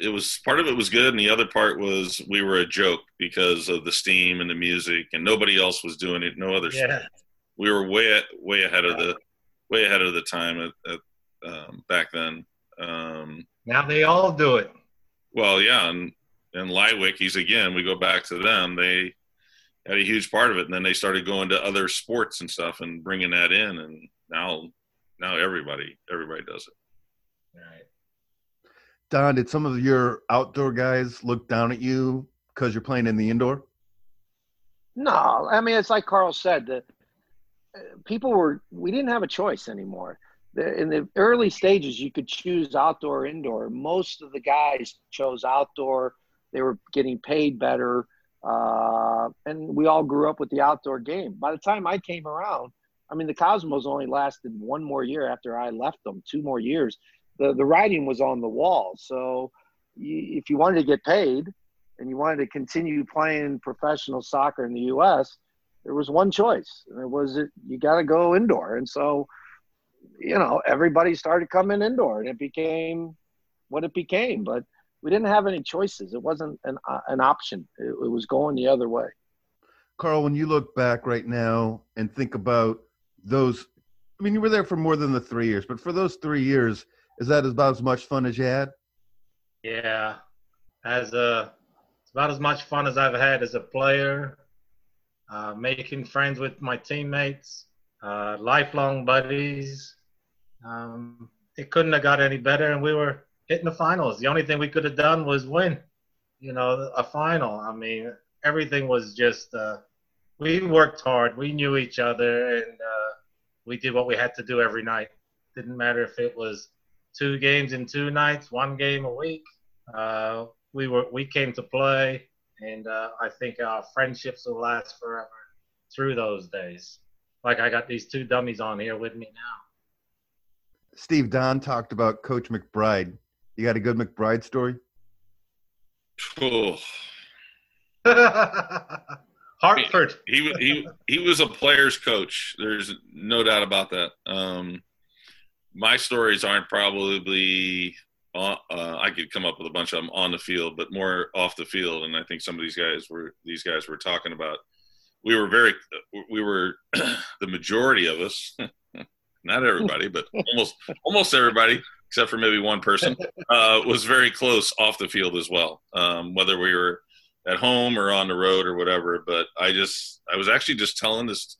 It was part of it was good, and the other part was we were a joke because of the steam and the music, and nobody else was doing it. No other. Yeah. We were way way ahead of the way ahead of the time at, at um, back then. Um, Now they all do it. well, yeah, and and Leiwekes again. We go back to them. They had a huge part of it, and then they started going to other sports and stuff and bringing that in, and now now everybody everybody does it. Right. Don, did some of your outdoor guys look down at you because you're playing in the indoor? No, I mean it's like Carl said. The uh, people were we didn't have a choice anymore. In the early stages, you could choose outdoor or indoor. Most of the guys chose outdoor. They were getting paid better, uh, and we all grew up with the outdoor game. By the time I came around, I mean the Cosmos only lasted one more year after I left them. Two more years. The the writing was on the wall. So you, if you wanted to get paid, and you wanted to continue playing professional soccer in the U.S., there was one choice, and it was it, you got to go indoor. And so, you know, everybody started coming indoor, and it became what it became. But we didn't have any choices; it wasn't an uh, an option. It, it was going the other way. Carl, when you look back right now and think about those, I mean, you were there for more than the three years, but for those three years, is that about as much fun as you had? Yeah. As a about as much fun as I've had as a player. Uh, making friends with my teammates, uh, lifelong buddies. Um, it couldn't have got any better, and we were hitting the finals. The only thing we could have done was win, you know, a final. I mean, everything was just. Uh, we worked hard. We knew each other, and uh, we did what we had to do every night. Didn't matter if it was two games in two nights, one game a week. Uh, we were we came to play, and uh, I think our friendships will last forever through those days. Like I got these two dummies on here with me now. Steve Don talked about Coach McBride. You got a good McBride story? Oh, [LAUGHS] Hartford. he wa- he he was a player's coach. There's no doubt about that. Um, my stories aren't probably. Uh, I could come up with a bunch of them on the field, but more off the field. And I think some of these guys were these guys were talking about. We were very, we were [CLEARS THROAT] the majority of us, [LAUGHS] not everybody, but almost almost everybody, except for maybe one person, uh, was very close off the field as well. Um, whether we were at home or on the road or whatever. But I just, I was actually just telling this.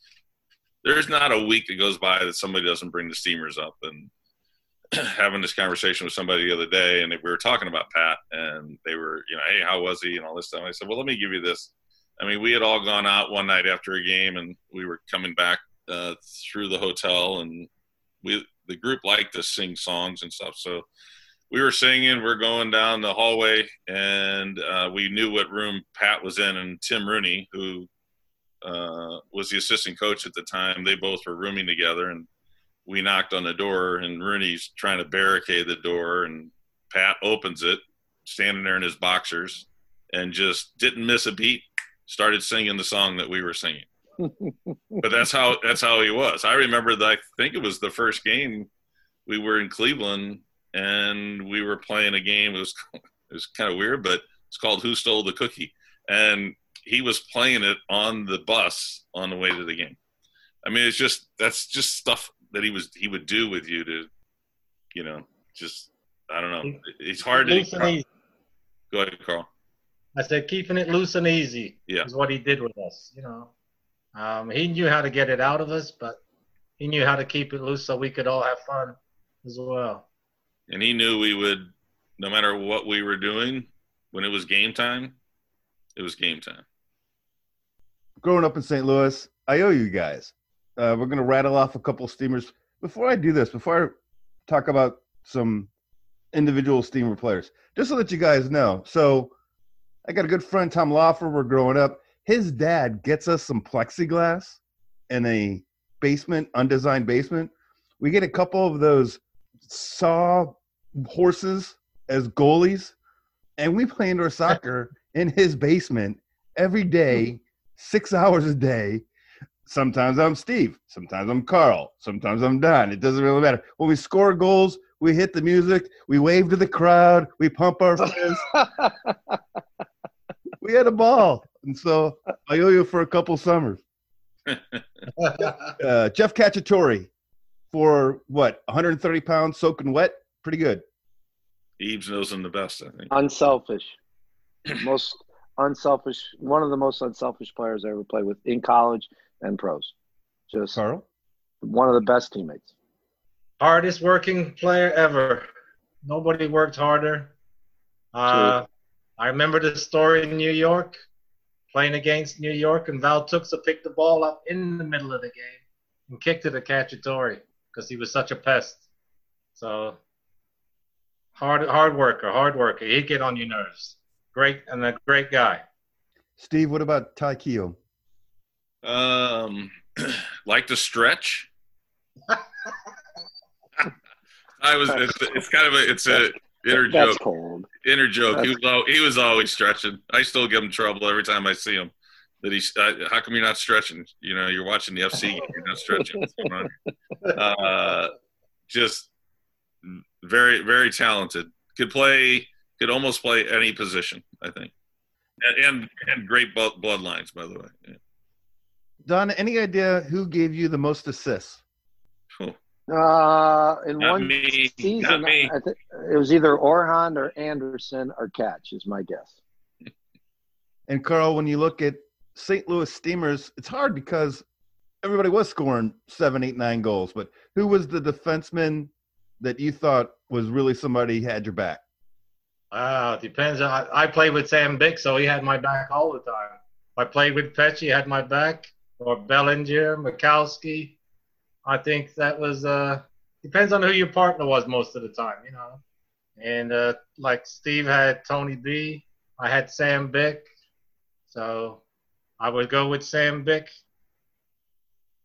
There's not a week that goes by that somebody doesn't bring the steamers up and [CLEARS THROAT] having this conversation with somebody the other day, and we were talking about Pat, and they were, you know, hey, how was he, and all this stuff. I said, well, let me give you this. I mean, we had all gone out one night after a game, and we were coming back uh, through the hotel, and we the group liked to sing songs and stuff, so we were singing. We're going down the hallway, and uh, we knew what room Pat was in, and Tim Rooney, who uh, was the assistant coach at the time, they both were rooming together, and we knocked on the door, and Rooney's trying to barricade the door, and Pat opens it, standing there in his boxers, and just didn't miss a beat. Started singing the song that we were singing. [LAUGHS] but that's how that's how he was. I remember that. I think it was the first game we were in Cleveland, and we were playing a game. It was [LAUGHS] it was kind of weird, but it's called "Who Stole the Cookie," and he was playing it on the bus on the way to the game. I mean, it's just that's just stuff that he was he would do with you to, you know, just I don't know. It's hard to and easy. go ahead, Carl. I said keeping it loose and easy Yeah. is what he did with us. You know, um, he knew how to get it out of us, but he knew how to keep it loose so we could all have fun as well. And he knew we would, no matter what we were doing, when it was game time, it was game time. Growing up in St. Louis, I owe you guys. Uh, we're going to rattle off a couple steamers. Before I do this, before I talk about some individual steamer players, just so that you guys know. So, I got a good friend, Tom Lawfer. We're growing up. His dad gets us some plexiglass in a basement, undesigned basement. We get a couple of those saw horses as goalies, and we play indoor soccer in his basement every day [LAUGHS] six hours a day. Sometimes I'm Steve. Sometimes I'm Carl. Sometimes I'm Don. It doesn't really matter. When we score goals, we hit the music, we wave to the crowd, we pump our fists. [LAUGHS] we had a ball. And so I owe you for a couple summers. [LAUGHS] Uh, Jeff Cacciatore for what, 130 pounds soaking wet? Pretty good. Eves knows him the best, I think. unselfish, most unselfish. One of the most unselfish players I ever played with in college and pros. Just Carl? one of the best teammates. Hardest working player ever. Nobody worked harder. Uh, I remember the story in New York, playing against New York, and Val Tuxa picked the ball up in the middle of the game and kicked it to Cacciatore because he was such a pest. So hard, hard worker, hard worker. He'd get on your nerves. Great and a great guy. Steve, what about Ty Keough? Um, [CLEARS THROAT] like to stretch. [LAUGHS] I was. It's, it's kind of a. It's a inner That's joke. cold. Inner joke. He was. al- He was always stretching. I still give him trouble every time I see him. That he's. Uh, how come you're not stretching? You know, you're watching the FC. You're not stretching. What's going on? Uh, just very, very talented. Could play. Could almost play any position. I think. And and, and great blood bloodlines, by the way. Yeah. Don, any idea who gave you the most assists? Uh, in Not one me. season, Not. I think it was either Orhan or Anderson or Catch is my guess. [LAUGHS] And Carl, when you look at St. Louis Steamers, it's hard because everybody was scoring seven, eight, nine goals. But who was the defenseman that you thought was really somebody had your back? Uh, depends. I, I played with Sam Bick, so he had my back all the time. I played with Petch, he had my back, or Bellinger, Mikowski. I think that was uh depends on who your partner was most of the time, you know. And uh, like Steve had Tony B, I had Sam Bick, so I would go with Sam Bick.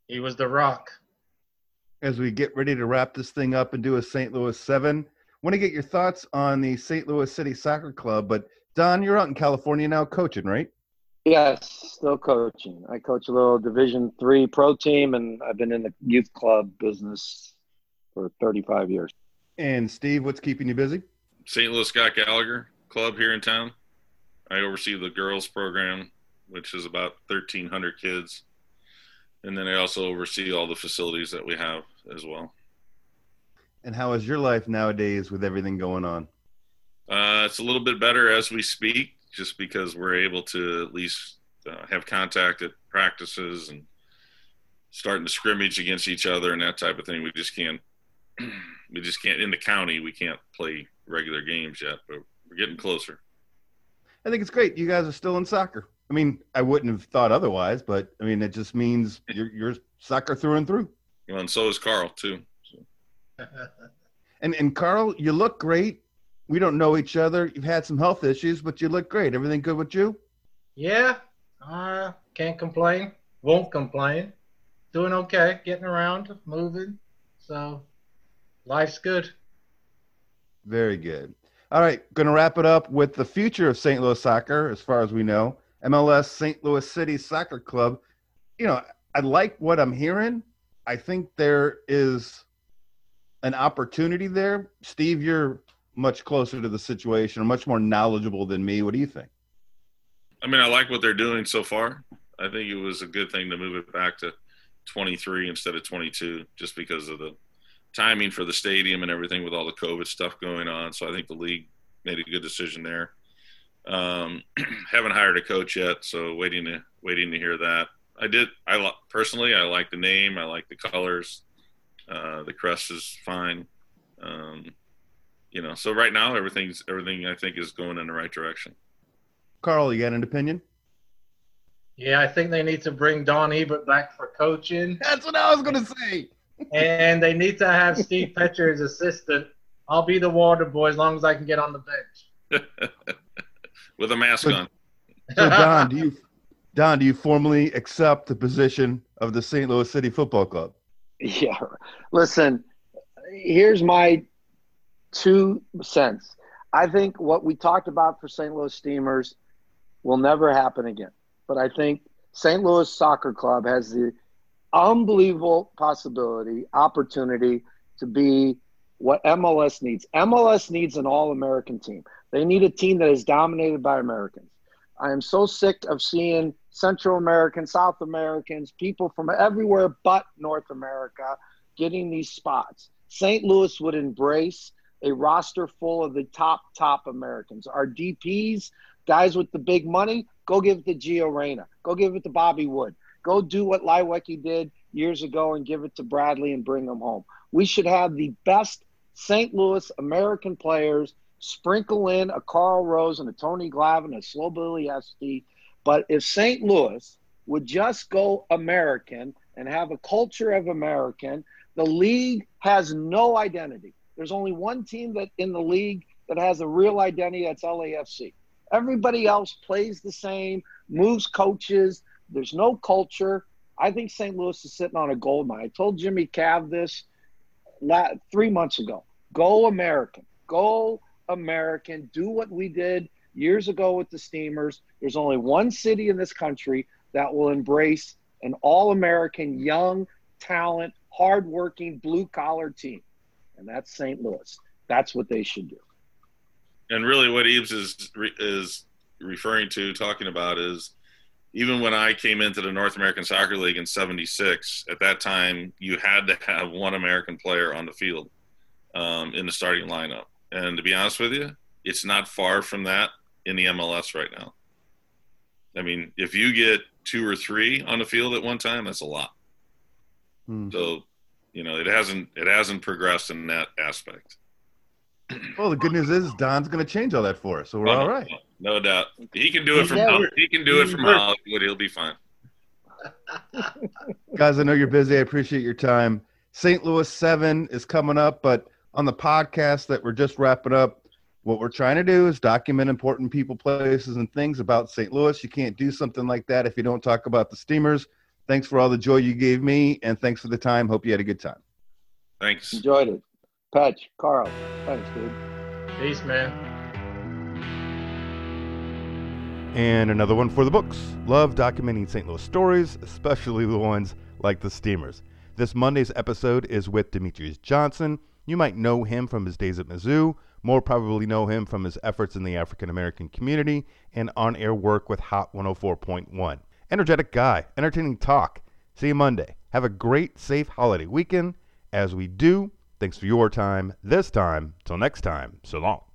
He was the rock. As we get ready to wrap this thing up and do a St. Louis seven, want to get your thoughts on the St. Louis City Soccer Club. But Don, you're out in California now coaching, right? Yes, still coaching. I coach a little Division three pro team, and I've been in the youth club business for 35 years. And Steve, what's keeping you busy? St. Louis Scott Gallagher Club here in town. I oversee the girls program, which is about 1,300 kids. And then I also oversee all the facilities that we have as well. And how is your life nowadays with everything going on? Uh, it's a little bit better as we speak, just because we're able to at least uh, have contact at practices and starting to scrimmage against each other and that type of thing. We just can't. [CLEARS THROAT] We just can't in the county. We can't play regular games yet, but we're getting closer. I think it's great. You guys are still in soccer. I mean, I wouldn't have thought otherwise, but I mean, it just means [LAUGHS] you're, you're soccer through and through. Well, and so is Carl too. [LAUGHS] And and Carl, you look great. We don't know each other. You've had some health issues, but you look great. Everything good with you? Yeah, uh, can't complain. Won't complain. Doing okay. Getting around, moving. So life's good. Very good. All right, going to wrap it up with the future of St. Louis soccer, as far as we know. MLS St. Louis City Soccer Club. You know, I like what I'm hearing. I think there is an opportunity there. Steve, you're much closer to the situation much more knowledgeable than me. What do you think? I mean, I like what they're doing so far. I think it was a good thing to move it back to 23 instead of 22, just because of the timing for the stadium and everything with all the COVID stuff going on. So I think the league made a good decision there. Um, [CLEARS THROAT] haven't hired a coach yet, so waiting to waiting to hear that. I did. I personally, I like the name. I like the colors. Uh, the crest is fine. Um, you know, so right now everything's everything I think is going in the right direction. Carl, you got an opinion? Yeah, I think they need to bring Don Ebert back for coaching. That's what I was going to say. and they need to have Steve Pecher as assistant. I'll be the water boy as long as I can get on the bench. [LAUGHS] With a mask so, on. So Don, do you Don, do you formally accept the position of the St. Louis City Football Club? [LAUGHS] Yeah. Listen, here's my two cents. I think what we talked about for St. Louis Steamers will never happen again. But I think St. Louis Soccer Club has the unbelievable possibility, opportunity to be what MLS needs. MLS needs an all American team. They need a team that is dominated by Americans. I am so sick of seeing Central Americans, South Americans, people from everywhere but North America getting these spots. St. Louis would embrace a roster full of the top, top Americans. Our DPs, guys with the big money, go give it to Gio Reyna. Go give it to Bobby Wood. Go do what Leiweke did years ago and give it to Bradley and bring them home. We should have the best St. Louis American players sprinkle in a Carl Rose and a Tony Glavin, a Slobo Ilijevski. But if St. Louis would just go American and have a culture of American, the league has no identity. There's only one team that in the league that has a real identity. That's LAFC. Everybody else plays the same, moves coaches. There's no culture. I think St. Louis is sitting on a gold mine. I told Jimmy Cav this three months ago. Go American. Go American. Do what we did years ago with the Steamers. There's only one city in this country that will embrace an all American, young, talent, hardworking, blue collar team and that's St. Louis. That's what they should do. And really, what Eaves is is referring to, talking about, is even when I came into the North American Soccer League in '76, at that time you had to have one American player on the field um, in the starting lineup. And to be honest with you, it's not far from that in the MLS right now. I mean, if you get two or three on the field at one time, that's a lot. Hmm. So, you know, it hasn't it hasn't progressed in that aspect. Well, the good news is Don's going to change all that for us, so we're Oh, all no, right. No, no doubt. He can do it from Yeah, he can do it from we're- Hollywood. He'll be fine. Guys, I know you're busy. I appreciate your time. St. Louis 7 is coming up, but on the podcast that we're just wrapping up, what we're trying to do is document important people, places, and things about St. Louis. You can't do something like that if you don't talk about the Steamers. Thanks for all the joy you gave me, and thanks for the time. Hope you had a good time. Thanks. Enjoyed it. Patch, Carl, thanks, dude. Peace, man. And another one for the books. Love documenting St. Louis stories, especially the ones like the Steamers. This Monday's episode is with Demetrius Johnson. You might know him from his days at Mizzou, more probably know him from his efforts in the African American community and on air work with Hot 104.1. Energetic guy, entertaining talk. See you Monday. Have a great, safe holiday weekend. As we do, thanks for your time this time. Till next time, so long.